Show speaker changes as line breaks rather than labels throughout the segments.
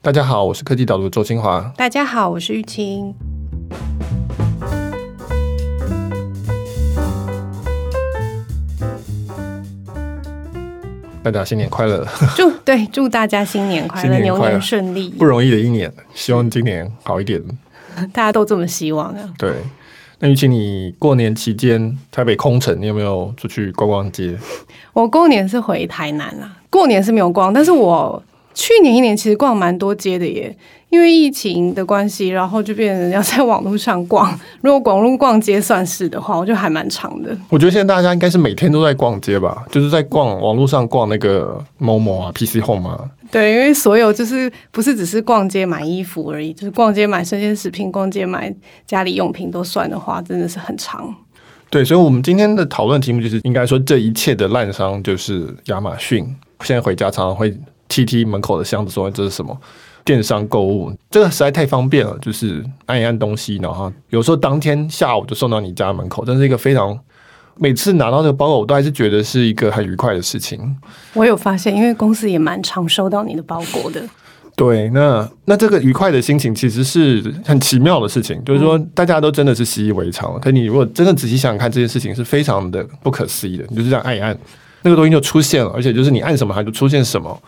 大家好，我是科技导读周清华。
大家好，我是玉清。
大家新年快乐！
祝对，祝大家新年快乐，年牛年顺利。
不容易的一年，希望今年好一点。
大家都这么希望啊。
对，那玉清，你过年期间台北空城，你有没有出去逛逛街？
我过年是回台南啦，过年是没有逛，但是我。去年一年其实逛蛮多街的耶，因为疫情的关系，然后就变成要在网络上逛。如果网络逛街算是的话，我觉得还蛮长的。
我觉得现在大家应该是每天都在逛街吧，就是在逛网络上逛那个 Momo 啊、PC Home 啊。
对，因为所有就是不是只是逛街买衣服而已，就是逛街买生鲜食品、逛街买家里用品都算的话，真的是很长。
对，所以我们今天的讨论题目就是，应该说这一切的烂商就是亚马逊。现在回家常常会。踢踢门口的箱子，说这是什么电商购物？这个实在太方便了，就是按一按东西，然后有时候当天下午就送到你家门口，这是一个非常每次拿到这个包裹，我都还是觉得是一个很愉快的事情。
我有发现，因为公司也蛮常收到你的包裹的。
对，那那这个愉快的心情其实是很奇妙的事情，就是说大家都真的是习以为常。可你如果真的仔细想想看，这件事情是非常的不可思议的。你就是这样按一按，那个东西就出现了，而且就是你按什么，它就出现什么。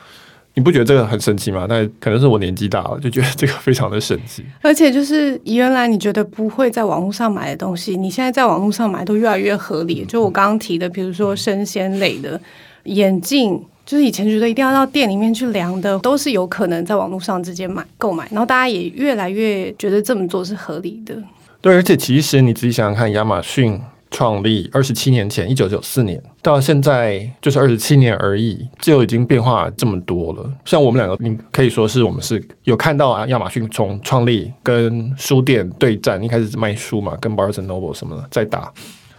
你不觉得这个很神奇吗？但可能是我年纪大了，就觉得这个非常的神奇。
而且就是原来你觉得不会在网络上买的东西，你现在在网络上买都越来越合理。就我刚刚提的，比如说生鲜类的眼镜，就是以前觉得一定要到店里面去量的，都是有可能在网络上直接买购买。然后大家也越来越觉得这么做是合理的。
对，而且其实你仔细想想看，亚马逊。创立二十七年前，一九九四年到现在就是二十七年而已，就已经变化这么多了。像我们两个，你可以说是我们是有看到啊，亚马逊从创立跟书店对战，一开始卖书嘛，跟 Barnes and Noble 什么的在打。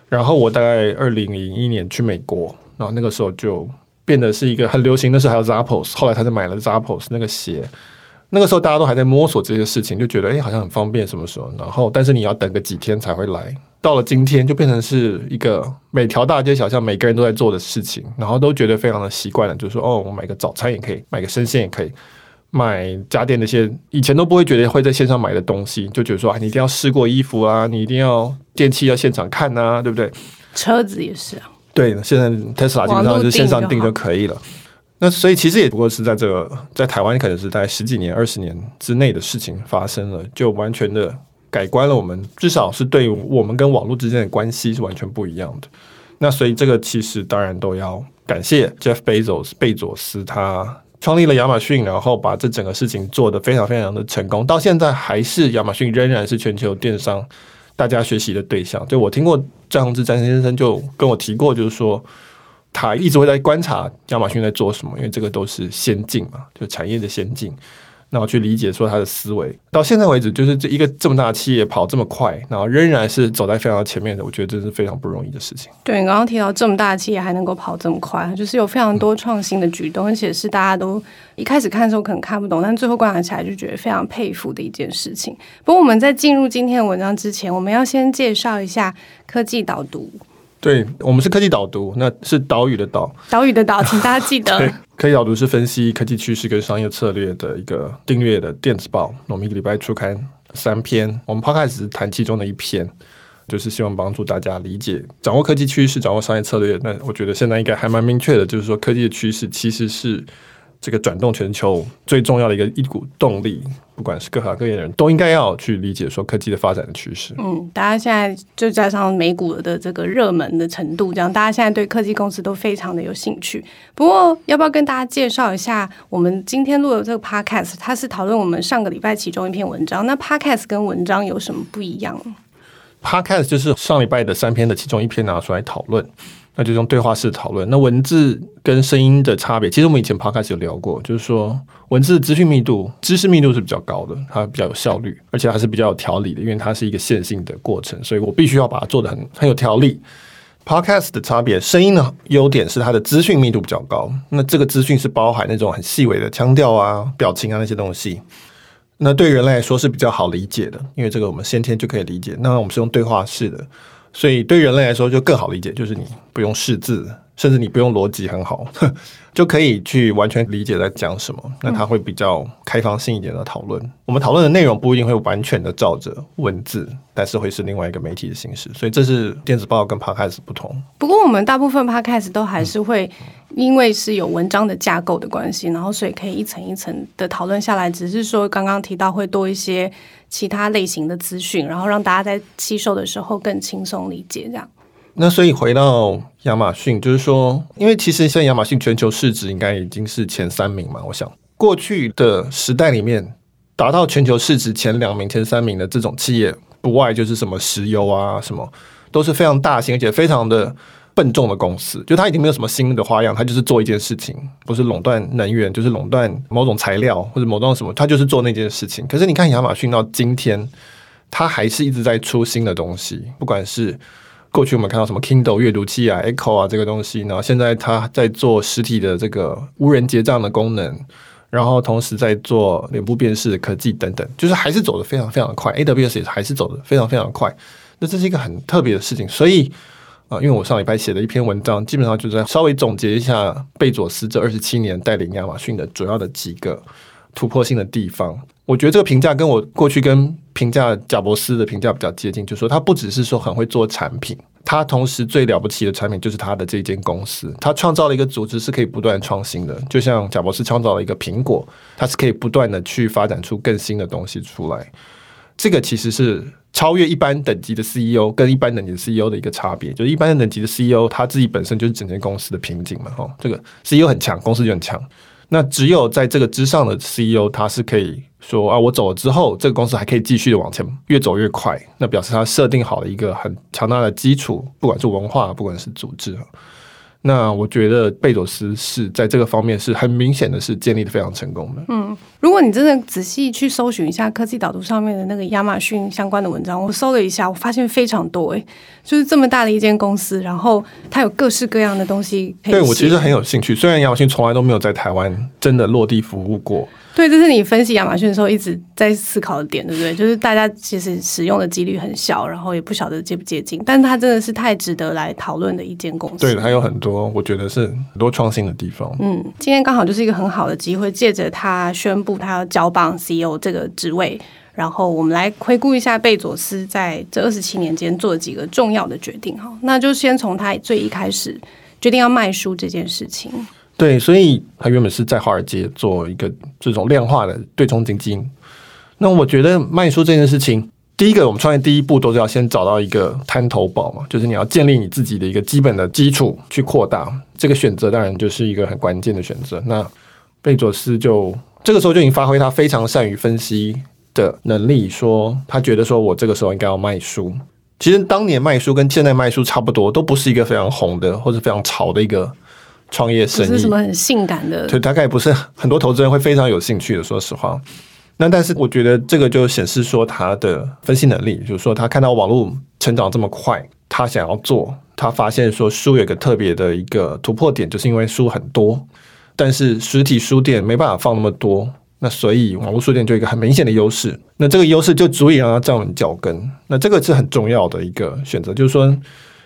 然后我大概二零零一年去美国，然后那个时候就变得是一个很流行的是还有 Zappos，后来他就买了 Zappos 那个鞋。那个时候大家都还在摸索这些事情，就觉得诶好像很方便什么时候，然后但是你要等个几天才会来。到了今天，就变成是一个每条大街小巷每个人都在做的事情，然后都觉得非常的习惯了，就是说，哦，我买个早餐也可以，买个生鲜也可以，买家电那些以前都不会觉得会在线上买的东西，就觉得说，啊，你一定要试过衣服啊，你一定要电器要现场看啊，对不对？
车子也是啊。对，
现在 Tesla 基本上就是线上订就可以了。那所以其实也不过是在这个在台湾，可能是在十几年、二十年之内的事情发生了，就完全的。改观了，我们至少是对我们跟网络之间的关系是完全不一样的。那所以这个其实当然都要感谢 Jeff Bezos 贝佐斯，他创立了亚马逊，然后把这整个事情做得非常非常的成功，到现在还是亚马逊仍然是全球电商大家学习的对象。就我听过詹宏志詹先生就跟我提过，就是说他一直会在观察亚马逊在做什么，因为这个都是先进嘛，就产业的先进。然后去理解说他的思维，到现在为止，就是这一个这么大的企业跑这么快，然后仍然是走在非常前面的，我觉得这是非常不容易的事情。
对，你刚刚提到这么大的企业还能够跑这么快，就是有非常多创新的举动，而且是大家都一开始看的时候可能看不懂，但最后观察起来就觉得非常佩服的一件事情。不过我们在进入今天的文章之前，我们要先介绍一下科技导读。
对，我们是科技导读，那是岛屿的岛，
岛屿的岛，请大家记得。
科技导读是分析科技趋势跟商业策略的一个订阅的电子报，我们一个礼拜出刊三篇，我们 Podcast 只是谈其中的一篇，就是希望帮助大家理解、掌握科技趋势、掌握商业策略。那我觉得现在应该还蛮明确的，就是说科技的趋势其实是。这个转动全球最重要的一个一股动力，不管是各行各业的人都应该要去理解说科技的发展的趋势。
嗯，大家现在就加上美股的这个热门的程度，这样大家现在对科技公司都非常的有兴趣。不过，要不要跟大家介绍一下我们今天录的这个 podcast？它是讨论我们上个礼拜其中一篇文章。那 podcast 跟文章有什么不一样
？podcast 就是上礼拜的三篇的其中一篇拿出来讨论。那就用对话式讨论。那文字跟声音的差别，其实我们以前 podcast 有聊过，就是说文字的资讯密度、知识密度是比较高的，它比较有效率，而且还是比较有条理的，因为它是一个线性的过程，所以我必须要把它做得很很有条理。podcast 的差别，声音的优点是它的资讯密度比较高，那这个资讯是包含那种很细微的腔调啊、表情啊那些东西，那对人类来说是比较好理解的，因为这个我们先天就可以理解。那我们是用对话式的。所以对人类来说就更好理解，就是你不用识字，甚至你不用逻辑很好，就可以去完全理解在讲什么。那它会比较开放性一点的讨论。嗯、我们讨论的内容不一定会完全的照着文字，但是会是另外一个媒体的形式。所以这是电子报跟 Podcast 不同。
不过我们大部分 Podcast 都还是会因为是有文章的架构的关系，然后所以可以一层一层的讨论下来。只是说刚刚提到会多一些其他类型的资讯，然后让大家在吸收的时候更轻松理解这样。
那所以回到亚马逊，就是说，因为其实现在亚马逊全球市值应该已经是前三名嘛。我想过去的时代里面，达到全球市值前两名、前三名的这种企业，不外就是什么石油啊，什么都是非常大型而且非常的笨重的公司。就它已经没有什么新的花样，它就是做一件事情，不是垄断能源，就是垄断某种材料或者某种什么，它就是做那件事情。可是你看亚马逊到今天，它还是一直在出新的东西，不管是。过去我们看到什么 Kindle 阅读器啊、Echo 啊这个东西，然后现在他在做实体的这个无人结账的功能，然后同时在做脸部辨识的科技等等，就是还是走得非常非常的快。AWS 也还是走得非常非常的快，那这是一个很特别的事情。所以啊、因为我上礼拜写了一篇文章，基本上就是在稍微总结一下贝佐斯这二十七年带领亚马逊的主要的几个突破性的地方。我觉得这个评价跟我过去跟评价贾伯斯的评价比较接近，就是说他不只是说很会做产品，他同时最了不起的产品就是他的这间公司，他创造了一个组织是可以不断创新的，就像贾伯斯创造了一个苹果，它是可以不断的去发展出更新的东西出来。这个其实是超越一般等级的 CEO 跟一般等级的 CEO 的一个差别，就是一般等级的 CEO 他自己本身就是整间公司的瓶颈嘛，哈，这个 CEO 很强，公司就很强。那只有在这个之上的 CEO，他是可以说啊，我走了之后，这个公司还可以继续的往前越走越快。那表示他设定好了一个很强大的基础，不管是文化，不管是组织。那我觉得贝佐斯是在这个方面是很明显的是建立的非常成功的。
嗯，如果你真的仔细去搜寻一下科技导读上面的那个亚马逊相关的文章，我搜了一下，我发现非常多诶，就是这么大的一间公司，然后它有各式各样的东西。
对，我其实很有兴趣，虽然亚马逊从来都没有在台湾真的落地服务过。
对，这是你分析亚马逊的时候一直在思考的点，对不对？就是大家其实使用的几率很小，然后也不晓得接不接近，但是它真的是太值得来讨论的一间公司。
对，它有很多，我觉得是很多创新的地方。
嗯，今天刚好就是一个很好的机会，借着他宣布他要交棒 CEO 这个职位，然后我们来回顾一下贝佐斯在这二十七年间做的几个重要的决定。哈，那就先从他最一开始决定要卖书这件事情。
对，所以他原本是在华尔街做一个这种量化的对冲基金。那我觉得卖书这件事情，第一个我们创业第一步都是要先找到一个滩头宝嘛，就是你要建立你自己的一个基本的基础去扩大。这个选择当然就是一个很关键的选择。那贝佐斯就这个时候就已经发挥他非常善于分析的能力，说他觉得说我这个时候应该要卖书。其实当年卖书跟现在卖书差不多，都不是一个非常红的或者非常潮的一个。创业生意
是什么很性感的？
对，大概不是很多投资人会非常有兴趣的。说实话，那但是我觉得这个就显示说他的分析能力，就是说他看到网络成长这么快，他想要做，他发现说书有个特别的一个突破点，就是因为书很多，但是实体书店没办法放那么多，那所以网络书店就有一个很明显的优势，那这个优势就足以让他站稳脚跟。那这个是很重要的一个选择，就是说。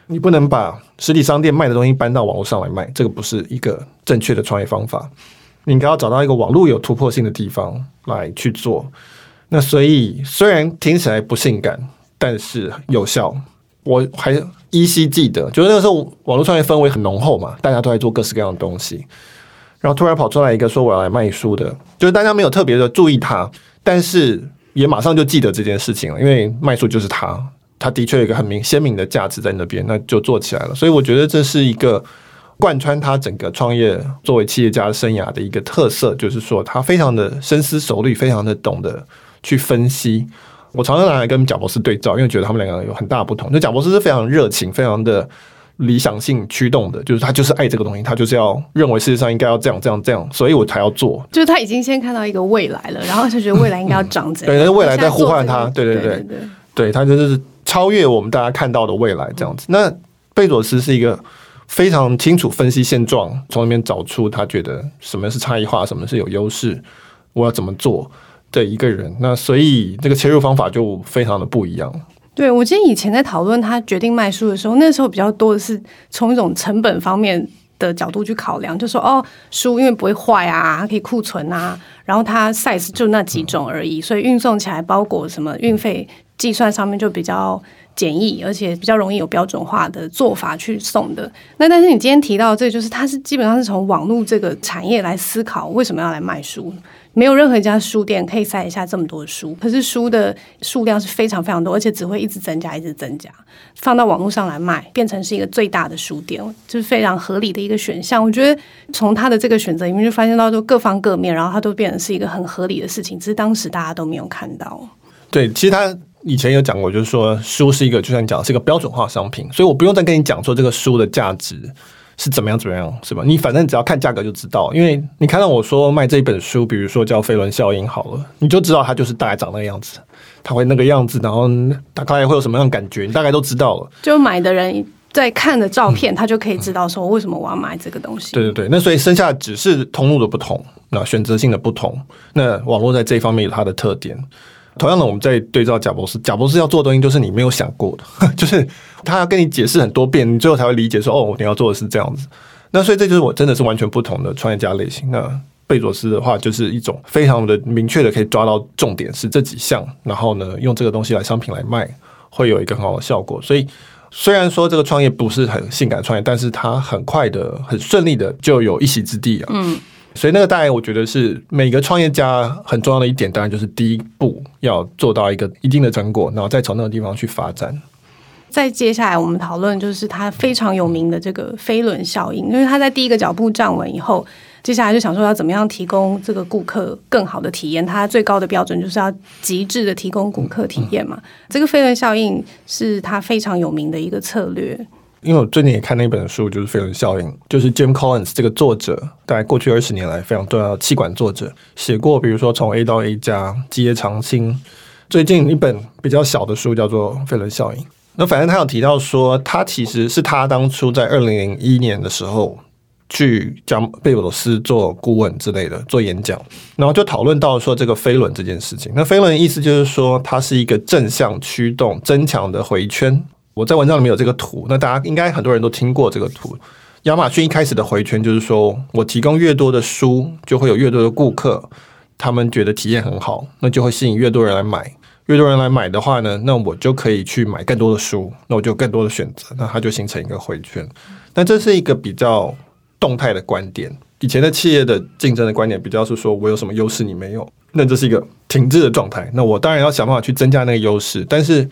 你不能把实体商店卖的东西搬到网络上来卖，这个不是一个正确的创业方法。你应该要找到一个网络有突破性的地方来去做。那所以虽然听起来不性感，但是有效。我还依稀记得，就是那个时候网络创业氛围很浓厚嘛，大家都在做各式各样的东西。然后突然跑出来一个说我要来卖书的，就是大家没有特别的注意他，但是也马上就记得这件事情了，因为卖书就是他。他的确有一个很明鲜明的价值在那边，那就做起来了。所以我觉得这是一个贯穿他整个创业作为企业家生涯的一个特色，就是说他非常的深思熟虑，非常的懂得去分析。我常常拿来跟贾博士对照，因为觉得他们两个有很大不同。就贾博士是非常热情、非常的理想性驱动的，就是他就是爱这个东西，他就是要认为世界上应该要这样、这样、这样，所以我才要做。
就是他已经先看到一个未来了，然后就觉得未来应该要长这样。
对，那未来在呼唤他。对对对对，对他就是。超越我们大家看到的未来，这样子。那贝佐斯是一个非常清楚分析现状，从里面找出他觉得什么是差异化，什么是有优势，我要怎么做的一个人。那所以这个切入方法就非常的不一样。
对，我记得以前在讨论他决定卖书的时候，那时候比较多的是从一种成本方面的角度去考量，就说哦，书因为不会坏啊，它可以库存啊，然后它 size 就那几种而已，所以运送起来包裹什么运费计算上面就比较简易，而且比较容易有标准化的做法去送的。那但是你今天提到这，就是它是基本上是从网络这个产业来思考为什么要来卖书。没有任何一家书店可以塞得下这么多书，可是书的数量是非常非常多，而且只会一直增加，一直增加。放到网络上来卖，变成是一个最大的书店，就是非常合理的一个选项。我觉得从他的这个选择里面就发现到，就各方各面，然后它都变成是一个很合理的事情，只是当时大家都没有看到。
对，其实他以前有讲过，就是说书是一个，就像你讲，是一个标准化商品，所以我不用再跟你讲说这个书的价值。是怎么样？怎么样？是吧？你反正只要看价格就知道，因为你看到我说卖这一本书，比如说叫《飞轮效应》好了，你就知道它就是大概长那个样子，它会那个样子，然后大概会有什么样的感觉，你大概都知道了。
就买的人在看的照片，他就可以知道说为什么我要买这个东西。
对对对，那所以剩下只是通路的不同，那选择性的不同，那网络在这一方面有它的特点。同样的，我们在对照贾博士，贾博士要做的东西就是你没有想过的，就是他要跟你解释很多遍，你最后才会理解说，哦，你要做的是这样子。那所以这就是我真的是完全不同的创业家类型。那贝佐斯的话就是一种非常的明确的可以抓到重点是这几项，然后呢，用这个东西来商品来卖，会有一个很好的效果。所以虽然说这个创业不是很性感创业，但是他很快的、很顺利的就有一席之地啊。嗯。所以那个大概我觉得是每个创业家很重要的一点，当然就是第一步要做到一个一定的成果，然后再从那个地方去发展。
再接下来我们讨论就是他非常有名的这个飞轮效应，因为他在第一个脚步站稳以后，接下来就想说要怎么样提供这个顾客更好的体验，他最高的标准就是要极致的提供顾客体验嘛。这个飞轮效应是他非常有名的一个策略。
因为我最近也看那本书，就是《飞轮效应》，就是 Jim Collins 这个作者，在过去二十年来非常重要的企管作者，写过，比如说从 A 到 A 加、基业长青。最近一本比较小的书叫做《飞轮效应》。那反正他有提到说，他其实是他当初在二零零一年的时候去讲贝佐斯做顾问之类的，做演讲，然后就讨论到说这个飞轮这件事情。那飞轮的意思就是说，它是一个正向驱动、增强的回圈。我在文章里面有这个图，那大家应该很多人都听过这个图。亚马逊一开始的回圈就是说，我提供越多的书，就会有越多的顾客，他们觉得体验很好，那就会吸引越多人来买。越多人来买的话呢，那我就可以去买更多的书，那我就有更多的选择，那它就形成一个回圈。但这是一个比较动态的观点。以前的企业的竞争的观点比较是说我有什么优势你没有，那这是一个停滞的状态。那我当然要想办法去增加那个优势，但是。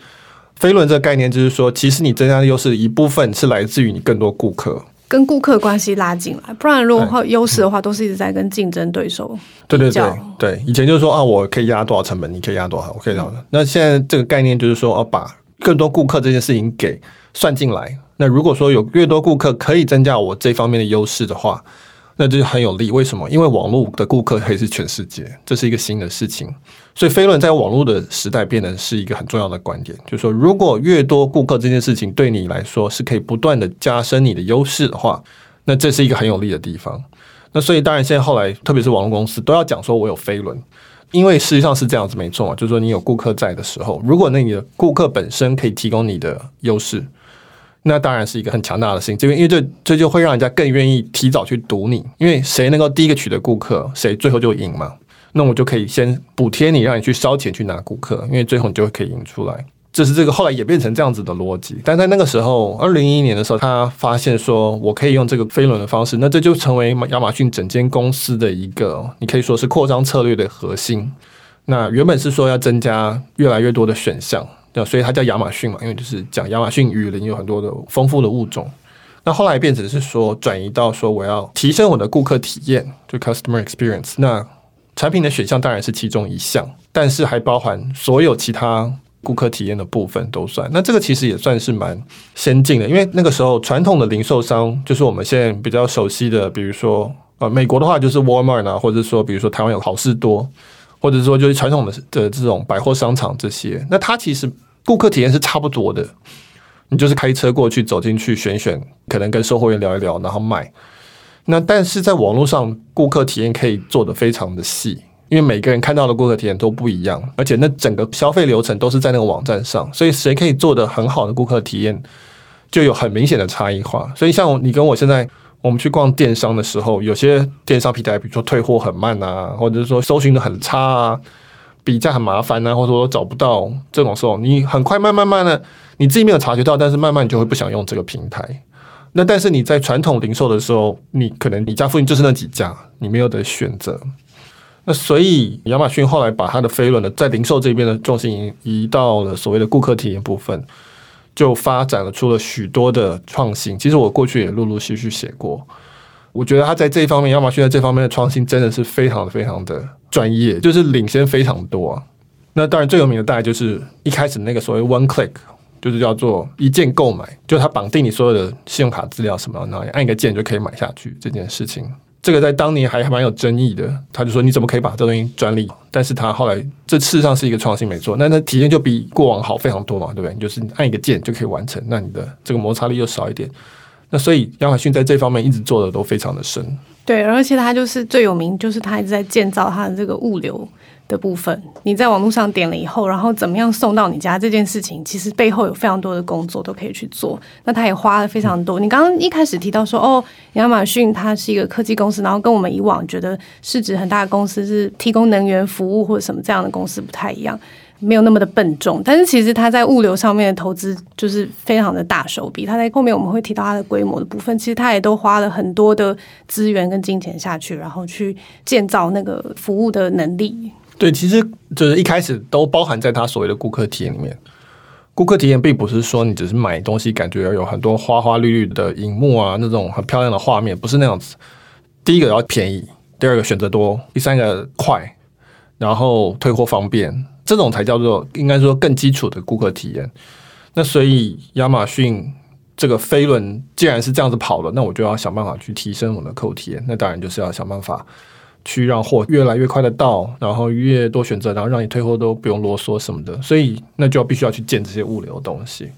飞轮这个概念就是说，其实你增加的优势一部分是来自于你更多顾客，
跟顾客关系拉进来。不然如果优势的话，都是一直在跟竞争对手。
对对对对，以前就是说啊，我可以压多少成本，你可以压多少，我可以这样的。那现在这个概念就是说，哦，把更多顾客这件事情给算进来。那如果说有越多顾客可以增加我这方面的优势的话。那就很有利，为什么？因为网络的顾客可以是全世界，这是一个新的事情。所以飞轮在网络的时代变得是一个很重要的观点，就是说，如果越多顾客这件事情对你来说是可以不断的加深你的优势的话，那这是一个很有利的地方。那所以当然现在后来，特别是网络公司都要讲说我有飞轮，因为实际上是这样子没错啊，就是说你有顾客在的时候，如果那你的顾客本身可以提供你的优势。那当然是一个很强大的事情，这边因为这这就会让人家更愿意提早去赌你，因为谁能够第一个取得顾客，谁最后就赢嘛。那我就可以先补贴你，让你去烧钱去拿顾客，因为最后你就可以赢出来。这是这个后来演变成这样子的逻辑。但在那个时候，二零一一年的时候，他发现说我可以用这个飞轮的方式，那这就成为亚马逊整间公司的一个，你可以说是扩张策略的核心。那原本是说要增加越来越多的选项。对，所以它叫亚马逊嘛，因为就是讲亚马逊雨林有很多的丰富的物种。那后来变成是说转移到说我要提升我的顾客体验，就 customer experience。那产品的选项当然是其中一项，但是还包含所有其他顾客体验的部分都算。那这个其实也算是蛮先进的，因为那个时候传统的零售商就是我们现在比较熟悉的，比如说呃美国的话就是 Walmart 啊，或者说比如说台湾有好事多。或者说，就是传统的的这种百货商场这些，那它其实顾客体验是差不多的。你就是开车过去，走进去选选，可能跟售货员聊一聊，然后卖。那但是在网络上，顾客体验可以做得非常的细，因为每个人看到的顾客体验都不一样，而且那整个消费流程都是在那个网站上，所以谁可以做得很好的顾客体验，就有很明显的差异化。所以像你跟我现在。我们去逛电商的时候，有些电商平台，比如说退货很慢啊，或者是说搜寻的很差啊，比价很麻烦啊，或者说找不到这种时候，你很快慢慢慢的，你自己没有察觉到，但是慢慢你就会不想用这个平台。那但是你在传统零售的时候，你可能你家附近就是那几家，你没有得选择。那所以亚马逊后来把它的飞轮的在零售这边的重心移到了所谓的顾客体验部分。就发展了出了许多的创新。其实我过去也陆陆续续写过，我觉得他在这一方面，亚马逊在这方面的创新真的是非常非常的专业，就是领先非常多。那当然最有名的大概就是一开始那个所谓 One Click，就是叫做一键购买，就它绑定你所有的信用卡资料什么，然后按一个键就可以买下去这件事情。这个在当年还还蛮有争议的，他就说你怎么可以把这东西专利？但是他后来这事实上是一个创新没错，那那体验就比过往好非常多嘛，对不对？就是按一个键就可以完成，那你的这个摩擦力又少一点。那所以亚马逊在这方面一直做的都非常的深。
对，而且他就是最有名，就是他一直在建造他的这个物流。的部分，你在网络上点了以后，然后怎么样送到你家这件事情，其实背后有非常多的工作都可以去做。那他也花了非常多。你刚刚一开始提到说，哦，亚马逊它是一个科技公司，然后跟我们以往觉得市值很大的公司是提供能源服务或者什么这样的公司不太一样，没有那么的笨重。但是其实它在物流上面的投资就是非常的大手笔。它在后面我们会提到它的规模的部分，其实它也都花了很多的资源跟金钱下去，然后去建造那个服务的能力。
对，其实就是一开始都包含在他所谓的顾客体验里面。顾客体验并不是说你只是买东西，感觉要有很多花花绿绿的荧幕啊，那种很漂亮的画面，不是那样子。第一个要便宜，第二个选择多，第三个快，然后退货方便，这种才叫做应该说更基础的顾客体验。那所以亚马逊这个飞轮既然是这样子跑了，那我就要想办法去提升我的客户体验。那当然就是要想办法。去让货越来越快的到，然后越多选择，然后让你退货都不用啰嗦什么的，所以那就要必须要去建这些物流的东西，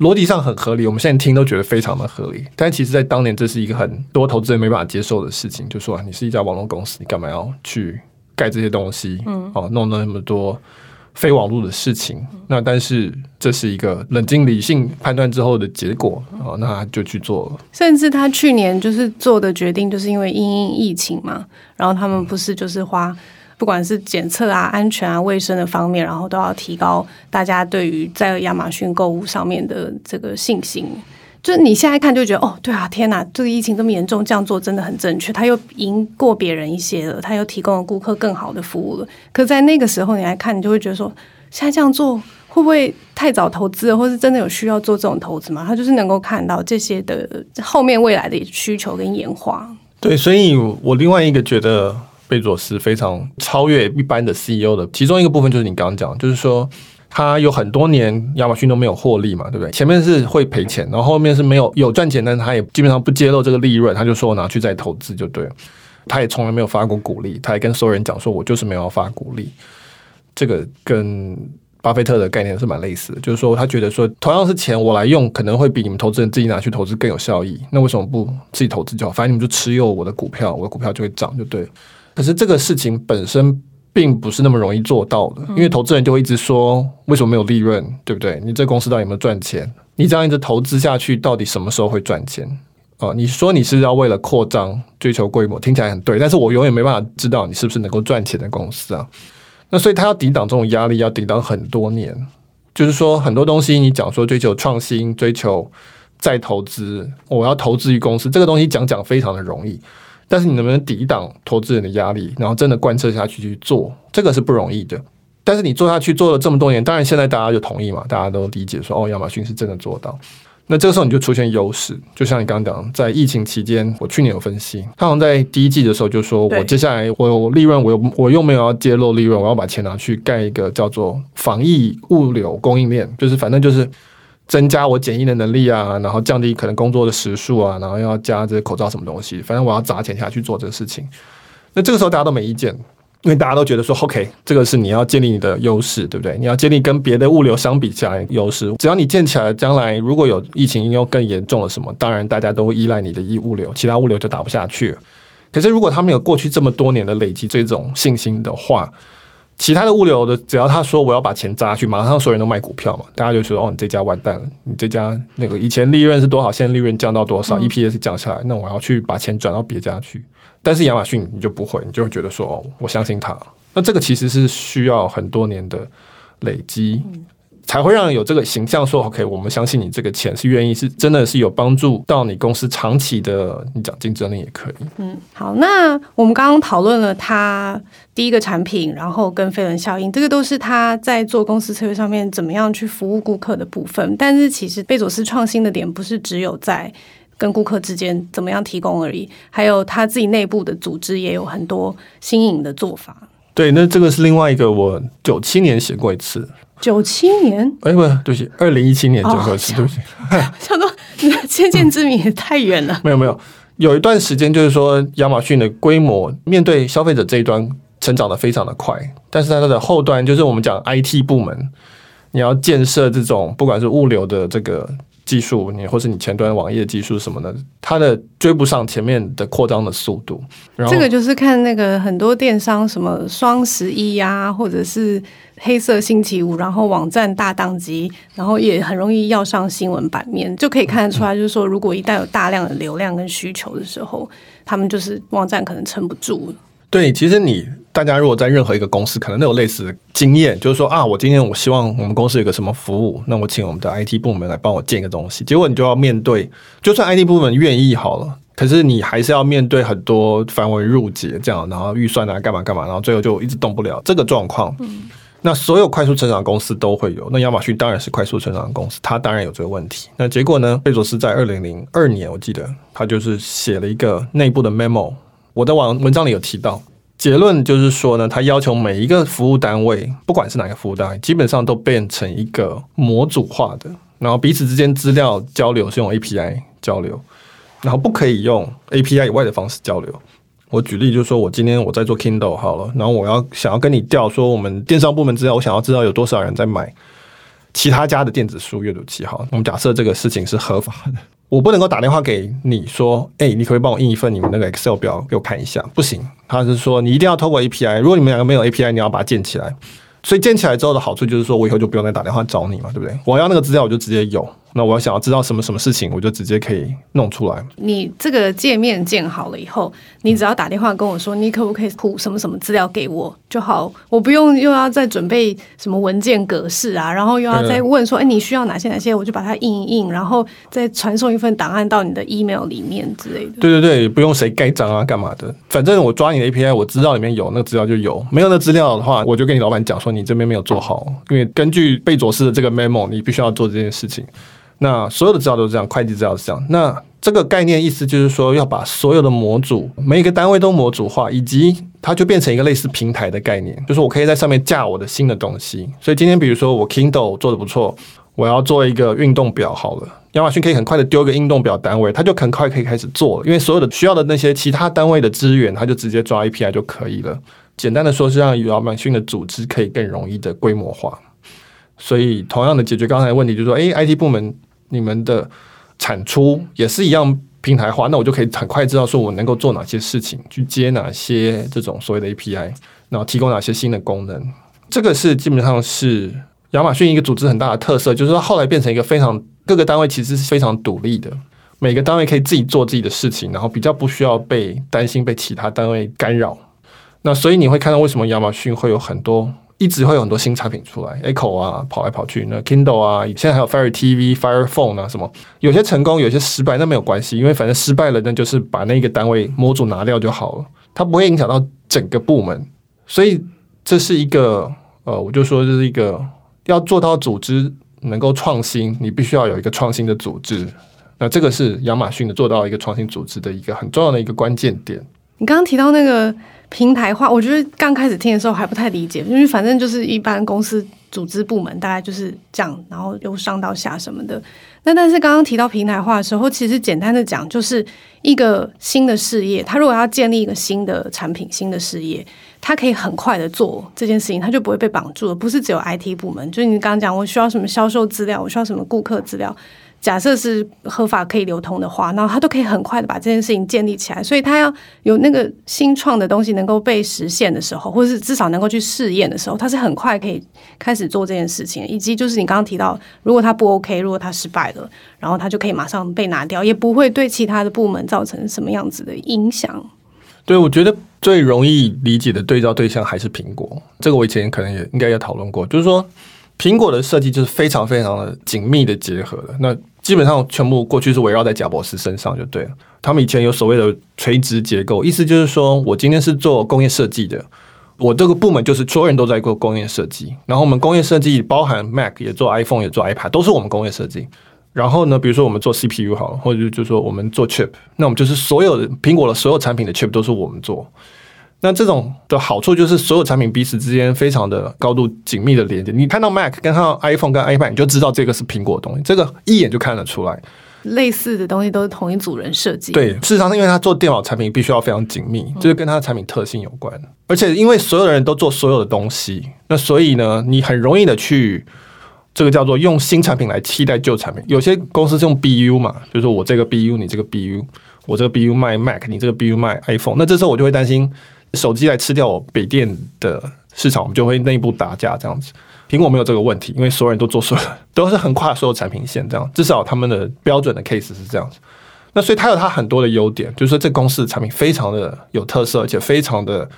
逻辑上很合理，我们现在听都觉得非常的合理，但其实在当年这是一个很多投资人没办法接受的事情，就说你是一家网络公司，你干嘛要去盖这些东西？嗯，哦，弄了那么多。非网络的事情，那但是这是一个冷静理性判断之后的结果啊，那就去做了。
甚至他去年就是做的决定，就是因为因疫情嘛，然后他们不是就是花不管是检测啊、安全啊、卫生的方面，然后都要提高大家对于在亚马逊购物上面的这个信心。就是你现在看就觉得哦，对啊，天哪，这个疫情这么严重，这样做真的很正确。他又赢过别人一些了，他又提供了顾客更好的服务了。可在那个时候你来看，你就会觉得说，现在这样做会不会太早投资了，或是真的有需要做这种投资吗？他就是能够看到这些的后面未来的需求跟演化。
对，所以我另外一个觉得贝佐斯非常超越一般的 CEO 的其中一个部分，就是你刚刚讲，就是说。他有很多年亚马逊都没有获利嘛，对不对？前面是会赔钱，然后后面是没有有赚钱，但是他也基本上不揭露这个利润，他就说我拿去再投资就对了。他也从来没有发过股利，他也跟所有人讲说，我就是没有发股利。这个跟巴菲特的概念是蛮类似的，就是说他觉得说同样是钱我来用，可能会比你们投资人自己拿去投资更有效益。那为什么不自己投资就好？反正你们就持有我的股票，我的股票就会涨就对了。可是这个事情本身。并不是那么容易做到的，因为投资人就会一直说，为什么没有利润，对不对？你这公司到底有没有赚钱？你这样一直投资下去，到底什么时候会赚钱？哦，你说你是要为了扩张、追求规模，听起来很对，但是我永远没办法知道你是不是能够赚钱的公司啊。那所以他要抵挡这种压力，要抵挡很多年。就是说，很多东西你讲说追求创新、追求再投资，我要投资于公司，这个东西讲讲非常的容易。但是你能不能抵挡投资人的压力，然后真的贯彻下去去做，这个是不容易的。但是你做下去做了这么多年，当然现在大家就同意嘛，大家都理解说，哦，亚马逊是真的做到。那这个时候你就出现优势，就像你刚刚讲，在疫情期间，我去年有分析，他好像在第一季的时候就说，我接下来我有利润，我又我又没有要揭露利润，我要把钱拿去盖一个叫做防疫物流供应链，就是反正就是。增加我检疫的能力啊，然后降低可能工作的时数啊，然后要加这些口罩什么东西，反正我要砸钱下去做这个事情。那这个时候大家都没意见，因为大家都觉得说，OK，这个是你要建立你的优势，对不对？你要建立跟别的物流相比起来优势，只要你建起来，将来如果有疫情又更严重了什么，当然大家都会依赖你的物流，其他物流就打不下去。可是如果他们有过去这么多年的累积这种信心的话，其他的物流的，只要他说我要把钱砸去，马上所有人都卖股票嘛，大家就说哦，你这家完蛋了，你这家那个以前利润是多少，现在利润降到多少，EPS 降下来，那我要去把钱转到别家去。但是亚马逊你就不会，你就会觉得说哦，我相信他。那这个其实是需要很多年的累积。才会让有这个形象，说 OK，我们相信你这个钱是愿意，是真的是有帮助到你公司长期的，你讲竞争力也可以。
嗯，好，那我们刚刚讨论了他第一个产品，然后跟飞轮效应，这个都是他在做公司策略上面怎么样去服务顾客的部分。但是其实贝佐斯创新的点不是只有在跟顾客之间怎么样提供而已，还有他自己内部的组织也有很多新颖的做法。
对，那这个是另外一个，我九七年写过一次。
九七年？
哎，不，对不起，二零一七年写过一次，对不起。
想说，先见之明也太远了。
没有没有，有一段时间就是说，亚马逊的规模面对消费者这一端成长的非常的快，但是它的后端就是我们讲 IT 部门，你要建设这种不管是物流的这个。技术，你或是你前端网页技术什么的，它的追不上前面的扩张的速度。然后
这个就是看那个很多电商什么双十一呀，或者是黑色星期五，然后网站大宕机，然后也很容易要上新闻版面，就可以看得出来，就是说如果一旦有大量的流量跟需求的时候，他们就是网站可能撑不住。
对，其实你大家如果在任何一个公司，可能都有类似的经验，就是说啊，我今天我希望我们公司有个什么服务，那我请我们的 IT 部门来帮我建一个东西，结果你就要面对，就算 IT 部门愿意好了，可是你还是要面对很多繁文缛节这样，然后预算啊干嘛干嘛，然后最后就一直动不了这个状况。嗯，那所有快速成长公司都会有，那亚马逊当然是快速成长的公司，它当然有这个问题。那结果呢？贝佐斯在二零零二年，我记得他就是写了一个内部的 memo。我在网文章里有提到，结论就是说呢，他要求每一个服务单位，不管是哪个服务单位，基本上都变成一个模组化的，然后彼此之间资料交流是用 API 交流，然后不可以用 API 以外的方式交流。我举例就是说，我今天我在做 Kindle 好了，然后我要想要跟你调说我们电商部门资料，我想要知道有多少人在买其他家的电子书阅读器，好，我们假设这个事情是合法的。我不能够打电话给你说，哎、你可不可以帮我印一份你们那个 Excel 表给我看一下？不行，他是说你一定要透过 API。如果你们两个没有 API，你要把它建起来。所以建起来之后的好处就是说，我以后就不用再打电话找你嘛，对不对？我要那个资料，我就直接有。那我要想要知道什么什么事情，我就直接可以弄出来。
你这个界面建好了以后，你只要打电话跟我说，你可不可以铺什么什么资料给我就好，我不用又要再准备什么文件格式啊，然后又要再问说，哎，你需要哪些哪些，我就把它印一印，然后再传送一份档案到你的 email 里面之类的。
对对对，不用谁盖章啊，干嘛的？反正我抓你的 API，我知道里面有那个资料就有，没有那资料的话，我就跟你老板讲说，你这边没有做好，因为根据贝佐斯的这个 memo，你必须要做这件事情。那所有的资料都是这样，会计资料是这样。那这个概念意思就是说，要把所有的模组，每一个单位都模组化，以及它就变成一个类似平台的概念，就是我可以在上面架我的新的东西。所以今天比如说我 Kindle 做的不错，我要做一个运动表好了，亚马逊可以很快的丢个运动表单位，它就很快可以开始做了，因为所有的需要的那些其他单位的资源，它就直接抓 API 就可以了。简单的说，是让亚马逊的组织可以更容易的规模化。所以同样的解决刚才的问题，就是说，诶，IT 部门。你们的产出也是一样平台化，那我就可以很快知道说我能够做哪些事情，去接哪些这种所谓的 API，然后提供哪些新的功能。这个是基本上是亚马逊一个组织很大的特色，就是说后来变成一个非常各个单位其实是非常独立的，每个单位可以自己做自己的事情，然后比较不需要被担心被其他单位干扰。那所以你会看到为什么亚马逊会有很多。一直会有很多新产品出来，Echo 啊，跑来跑去，那 Kindle 啊，现在还有 Fire TV、Fire Phone 啊，什么有些成功，有些失败，那没有关系，因为反正失败了，那就是把那个单位模组拿掉就好了，它不会影响到整个部门。所以这是一个呃，我就说这是一个要做到组织能够创新，你必须要有一个创新的组织。那这个是亚马逊的做到一个创新组织的一个很重要的一个关键点。
你刚刚提到那个。平台化，我觉得刚开始听的时候还不太理解，因为反正就是一般公司组织部门大概就是这样，然后由上到下什么的。那但是刚刚提到平台化的时候，其实简单的讲，就是一个新的事业，它如果要建立一个新的产品、新的事业，它可以很快的做这件事情，它就不会被绑住了。不是只有 IT 部门，就是你刚刚讲，我需要什么销售资料，我需要什么顾客资料。假设是合法可以流通的话，那他都可以很快的把这件事情建立起来。所以他要有那个新创的东西能够被实现的时候，或是至少能够去试验的时候，他是很快可以开始做这件事情。以及就是你刚刚提到，如果他不 OK，如果他失败了，然后他就可以马上被拿掉，也不会对其他的部门造成什么样子的影响。
对，我觉得最容易理解的对照对象还是苹果。这个我以前可能也应该也讨论过，就是说苹果的设计就是非常非常的紧密的结合的。那基本上全部过去是围绕在贾博士身上就对了。他们以前有所谓的垂直结构，意思就是说我今天是做工业设计的，我这个部门就是所有人都在做工业设计。然后我们工业设计包含 Mac 也做 iPhone 也做 iPad，都是我们工业设计。然后呢，比如说我们做 CPU 好了，或者就是说我们做 chip，那我们就是所有的苹果的所有产品的 chip 都是我们做。那这种的好处就是所有产品彼此之间非常的高度紧密的连接。你看到 Mac 跟看到 iPhone 跟 iPad，你就知道这个是苹果的东西，这个一眼就看得出来。
类似的东西都是同一组人设计。
对，事实上是因为他做电脑产品必须要非常紧密，就是跟他的产品特性有关。而且因为所有的人都做所有的东西，那所以呢，你很容易的去。这个叫做用新产品来替代旧产品。有些公司是用 BU 嘛，就是说我这个 BU，你这个 BU，我这个 BU 卖 Mac，你这个 BU 卖 iPhone。那这时候我就会担心手机来吃掉我笔电的市场，我们就会内部打架这样子。苹果没有这个问题，因为所有人都做所有，都是横跨所有产品线这样。至少他们的标准的 case 是这样子。那所以它有它很多的优点，就是说这公司的产品非常的有特色，而且非常的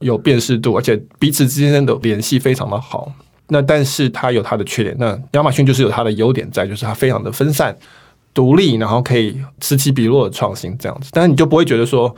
有辨识度，而且彼此之间的联系非常的好。那但是它有它的缺点，那亚马逊就是有它的优点在，就是它非常的分散、独立，然后可以此起彼落的创新这样子。但是你就不会觉得说，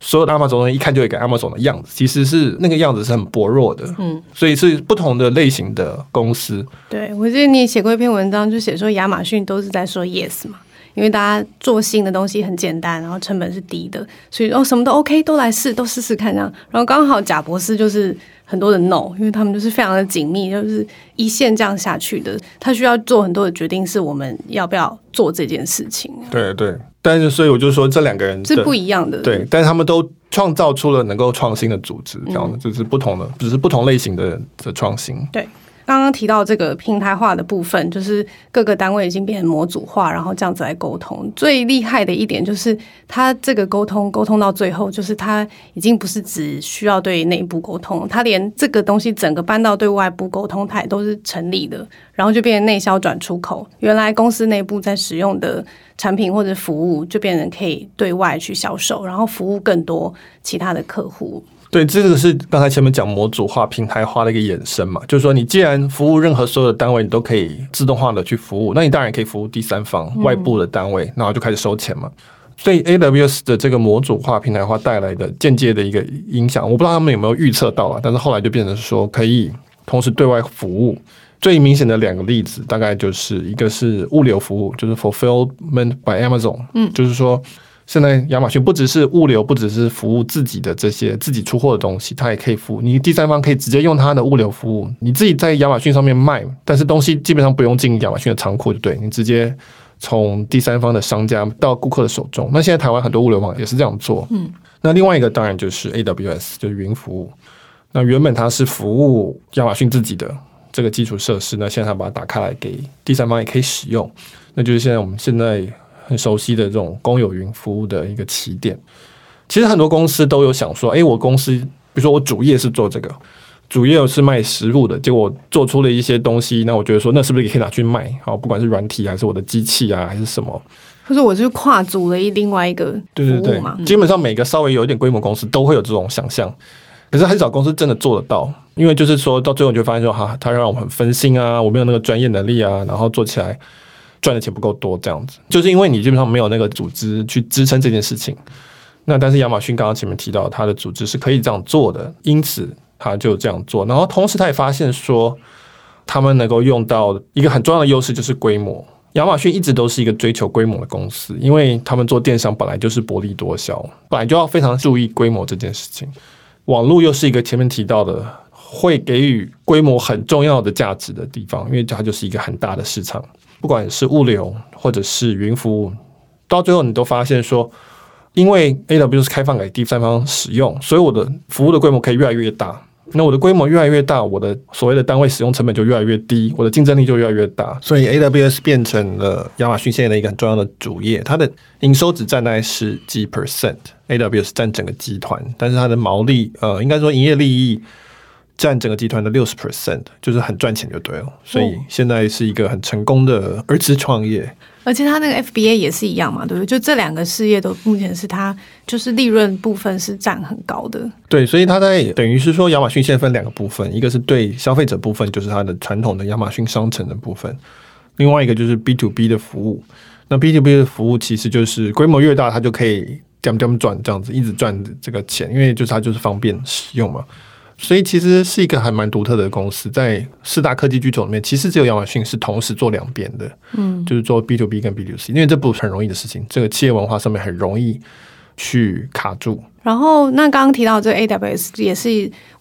所有的亚马逊人一看就会改亚马逊的样子，其实是那个样子是很薄弱的。嗯，所以是不同的类型的公司。
对，我记得你写过一篇文章，就写说亚马逊都是在说 yes 嘛。因为大家做新的东西很简单，然后成本是低的，所以哦什么都 OK，都来试，都试试看这样。然后刚好贾博士就是很多的 no，因为他们就是非常的紧密，就是一线这样下去的。他需要做很多的决定，是我们要不要做这件事情。
对对，但是所以我就说这两个人
是不一样的。
对，但是他们都创造出了能够创新的组织，这样的就是不同的，只是不同类型的的创新。
对。刚刚提到这个平台化的部分，就是各个单位已经变成模组化，然后这样子来沟通。最厉害的一点就是，它这个沟通沟通到最后，就是它已经不是只需要对内部沟通，它连这个东西整个搬到对外部沟通，它也都是成立的。然后就变成内销转出口，原来公司内部在使用的产品或者服务，就变成可以对外去销售，然后服务更多其他的客户。
对，这个是刚才前面讲模组化、平台化的一个衍生嘛，就是说你既然服务任何所有的单位，你都可以自动化的去服务，那你当然可以服务第三方、外部的单位，然后就开始收钱嘛。所以 AWS 的这个模组化、平台化带来的间接的一个影响，我不知道他们有没有预测到啊，但是后来就变成说可以同时对外服务。最明显的两个例子，大概就是一个是物流服务，就是 Fulfillment by Amazon，嗯，就是说。现在亚马逊不只是物流，不只是服务自己的这些自己出货的东西，它也可以服务你第三方，可以直接用它的物流服务。你自己在亚马逊上面卖，但是东西基本上不用进亚马逊的仓库，就对，你直接从第三方的商家到顾客的手中。那现在台湾很多物流网也是这样做。嗯，那另外一个当然就是 AWS，就是云服务。那原本它是服务亚马逊自己的这个基础设施，那现在它把它打开来给第三方也可以使用。那就是现在我们现在。很熟悉的这种公有云服务的一个起点，其实很多公司都有想说，诶，我公司比如说我主业是做这个，主业是卖食物的，结果做出了一些东西，那我觉得说，那是不是也可以拿去卖？好，不管是软体还是我的机器啊，还是什么，
可是我是跨组了一另外一个
对对对，基本上每个稍微有一点规模公司都会有这种想象，可是很少公司真的做得到，因为就是说到最后你就发现说，哈，他让我们很分心啊，我没有那个专业能力啊，然后做起来。赚的钱不够多，这样子就是因为你基本上没有那个组织去支撑这件事情。那但是亚马逊刚刚前面提到，它的组织是可以这样做的，因此他就这样做。然后同时他也发现说，他们能够用到一个很重要的优势就是规模。亚马逊一直都是一个追求规模的公司，因为他们做电商本来就是薄利多销，本来就要非常注意规模这件事情。网络又是一个前面提到的会给予规模很重要的价值的地方，因为它就是一个很大的市场。不管是物流或者是云服务，到最后你都发现说，因为 AWS 开放给第三方使用，所以我的服务的规模可以越来越大，那我的规模越来越大，我的所谓的单位使用成本就越来越低，我的竞争力就越来越大。所以 AWS 变成了亚马逊现在的一个很重要的主业，它的营收只占大概十几 percent，AWS 占整个集团，但是它的毛利，呃，应该说营业利益。占整个集团的六十 percent，就是很赚钱就对了。所以现在是一个很成功的儿子创业。
而且他那个 FBA 也是一样嘛，对不对？就这两个事业都目前是他就是利润部分是占很高的。
对，所以他在等于是说，亚马逊现在分两个部分，一个是对消费者部分，就是它的传统的亚马逊商城的部分；另外一个就是 B to B 的服务。那 B to B 的服务其实就是规模越大，它就可以这样这样赚，这样子一直赚这个钱，因为就是它就是方便使用嘛。所以其实是一个还蛮独特的公司，在四大科技巨头里面，其实只有亚马逊是同时做两边的，嗯，就是做 B to B 跟 B to C，因为这不是很容易的事情，这个企业文化上面很容易去卡住。
然后，那刚刚提到这个 AWS 也是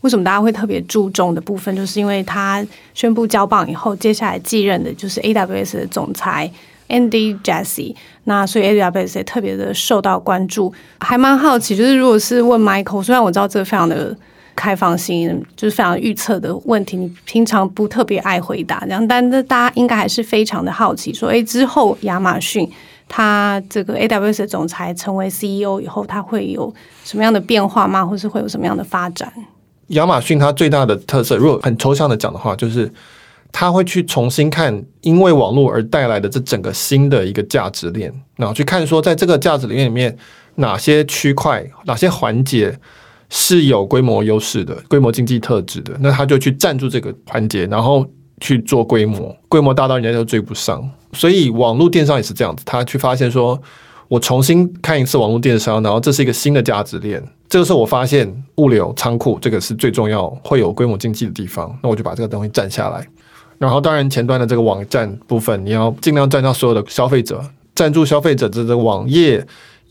为什么大家会特别注重的部分，就是因为他宣布交棒以后，接下来继任的就是 AWS 的总裁 Andy Jassy，那所以 AWS 也特别的受到关注。还蛮好奇，就是如果是问 Michael，虽然我知道这个非常的。开放性就是非常预测的问题，你平常不特别爱回答这样，但是大家应该还是非常的好奇，说，诶，之后亚马逊它这个 AWS 的总裁成为 CEO 以后，它会有什么样的变化吗？或是会有什么样的发展？
亚马逊它最大的特色，如果很抽象的讲的话，就是它会去重新看因为网络而带来的这整个新的一个价值链，然后去看说，在这个价值链里面，哪些区块、哪些环节。是有规模优势的，规模经济特质的，那他就去占住这个环节，然后去做规模，规模大到人家都追不上。所以网络电商也是这样子，他去发现说，我重新看一次网络电商，然后这是一个新的价值链。这个时候我发现物流仓库这个是最重要，会有规模经济的地方，那我就把这个东西占下来。然后当然前端的这个网站部分，你要尽量占到所有的消费者，占住消费者的这个网页。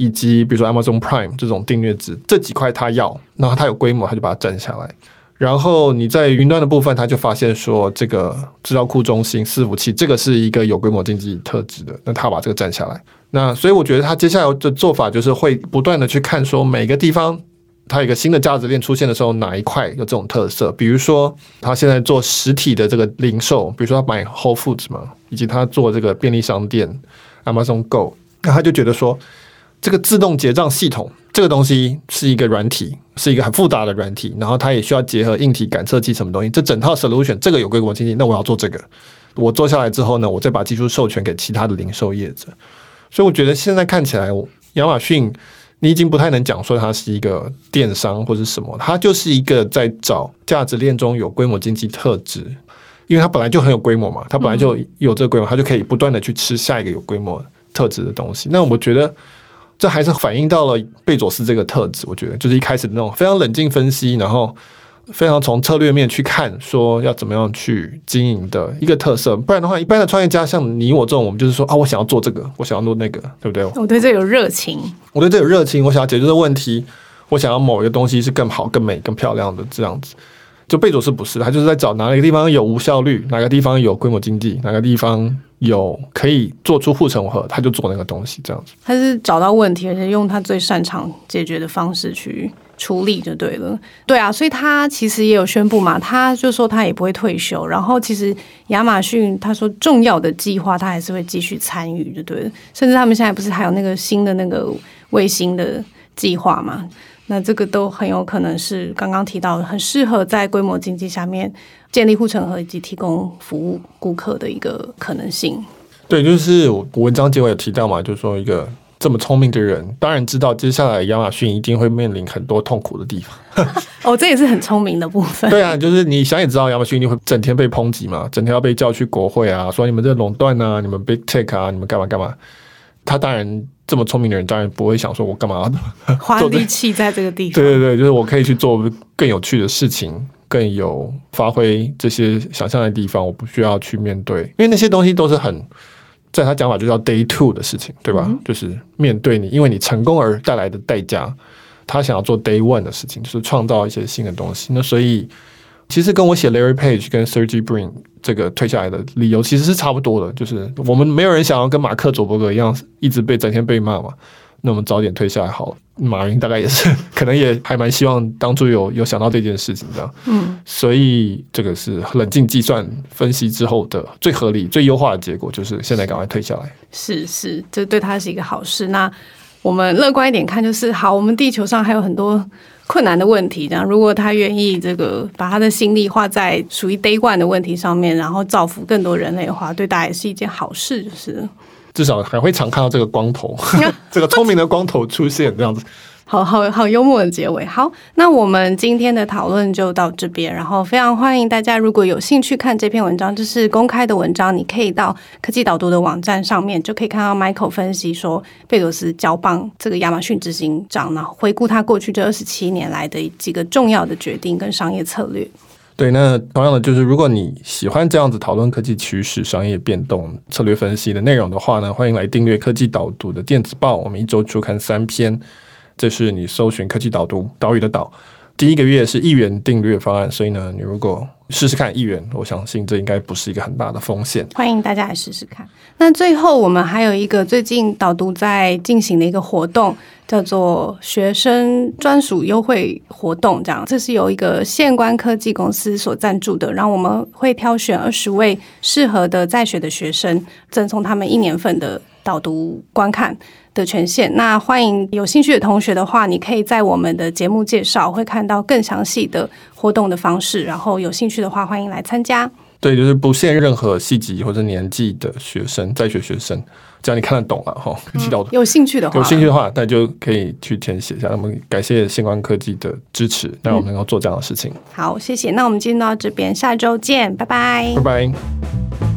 以及比如说 Amazon Prime 这种订阅制，这几块他要，然后他有规模，他就把它占下来。然后你在云端的部分，他就发现说，这个资料库中心、伺服器，这个是一个有规模经济特质的，那他把这个占下来。那所以我觉得他接下来的做法就是会不断的去看说，每个地方它有一个新的价值链出现的时候，哪一块有这种特色？比如说他现在做实体的这个零售，比如说他买 Whole Foods 嘛，以及他做这个便利商店 Amazon Go，那他就觉得说。这个自动结账系统，这个东西是一个软体，是一个很复杂的软体，然后它也需要结合硬体感测器什么东西。这整套 solution，这个有规模经济，那我要做这个。我做下来之后呢，我再把技术授权给其他的零售业者。所以我觉得现在看起来，亚马逊你已经不太能讲说它是一个电商或者什么，它就是一个在找价值链中有规模经济特质，因为它本来就很有规模嘛，它本来就有这个规模，它就可以不断的去吃下一个有规模特质的东西。那我觉得。这还是反映到了贝佐斯这个特质，我觉得就是一开始的那种非常冷静分析，然后非常从策略面去看，说要怎么样去经营的一个特色。不然的话，一般的创业家像你我这种，我们就是说啊，我想要做这个，我想要做那个，对不对？
我对这有热情，
我对这有热情，我想要解决这个问题，我想要某一个东西是更好、更美、更漂亮的这样子。就贝佐斯不是，他就是在找哪个地方有无效率，哪个地方有规模经济，哪个地方有可以做出护城河，他就做那个东西，这样子。
他是找到问题，而且用他最擅长解决的方式去处理就对了。对啊，所以他其实也有宣布嘛，他就说他也不会退休。然后其实亚马逊他说重要的计划他还是会继续参与，就对了。甚至他们现在不是还有那个新的那个卫星的计划嘛？那这个都很有可能是刚刚提到的，很适合在规模经济下面建立护城河以及提供服务顾客的一个可能性。
对，就是我文章结尾有提到嘛，就是说一个这么聪明的人，当然知道接下来亚马逊一定会面临很多痛苦的地方。
哦，这也是很聪明的部分。
对啊，就是你想也知道，亚马逊一定会整天被抨击嘛，整天要被叫去国会啊，说你们这垄断啊，你们 Big Tech 啊，你们干嘛干嘛。他当然这么聪明的人，当然不会想说，我干嘛
花力气在这个地方？
对对对，就是我可以去做更有趣的事情，更有发挥这些想象的地方，我不需要去面对，因为那些东西都是很，在他讲法就叫 day two 的事情，对吧？嗯、就是面对你，因为你成功而带来的代价。他想要做 day one 的事情，就是创造一些新的东西。那所以。其实跟我写 Larry Page 跟 Sergey Brin 这个退下来的理由其实是差不多的，就是我们没有人想要跟马克·佐伯格一样一直被整天被骂嘛。那我们早点退下来好了。马云大概也是，可能也还蛮希望当初有有想到这件事情这样。嗯，所以这个是冷静计算分析之后的最合理、最优化的结果，就是现在赶快退下来。
是是，这对他是一个好事。那我们乐观一点看，就是好，我们地球上还有很多困难的问题。这样，如果他愿意这个把他的心力花在属于 day one 的问题上面，然后造福更多人类的话，对大家也是一件好事，就是。
至少还会常看到这个光头，这个聪明的光头出现这样子，
好好好幽默的结尾。好，那我们今天的讨论就到这边，然后非常欢迎大家，如果有兴趣看这篇文章，这是公开的文章，你可以到科技导读的网站上面就可以看到 Michael 分析说贝佐斯交棒这个亚马逊执行长，然后回顾他过去这二十七年来的几个重要的决定跟商业策略。
对，那同样的就是，如果你喜欢这样子讨论科技趋势、商业变动、策略分析的内容的话呢，欢迎来订阅科技导读的电子报。我们一周出刊三篇，这是你搜寻科技导读岛屿的岛。第一个月是一元订阅方案，所以呢，你如果试试看一元，我相信这应该不是一个很大的风险。
欢迎大家来试试看。那最后，我们还有一个最近导读在进行的一个活动，叫做学生专属优惠活动。这样，这是由一个线观科技公司所赞助的，然后我们会挑选二十位适合的在学的学生，赠送他们一年份的导读观看的权限。那欢迎有兴趣的同学的话，你可以在我们的节目介绍会看到更详细的活动的方式。然后有兴趣的话，欢迎来参加。
对，就是不限任何系级或者年纪的学生，在学学生，只要你看得懂了哈，
有兴趣的话，
有兴趣的话，那就可以去填写一下。那么感谢星光科技的支持，让我们能够做这样的事情。
好，谢谢。那我们今天到这边，下周见，拜拜，
拜拜。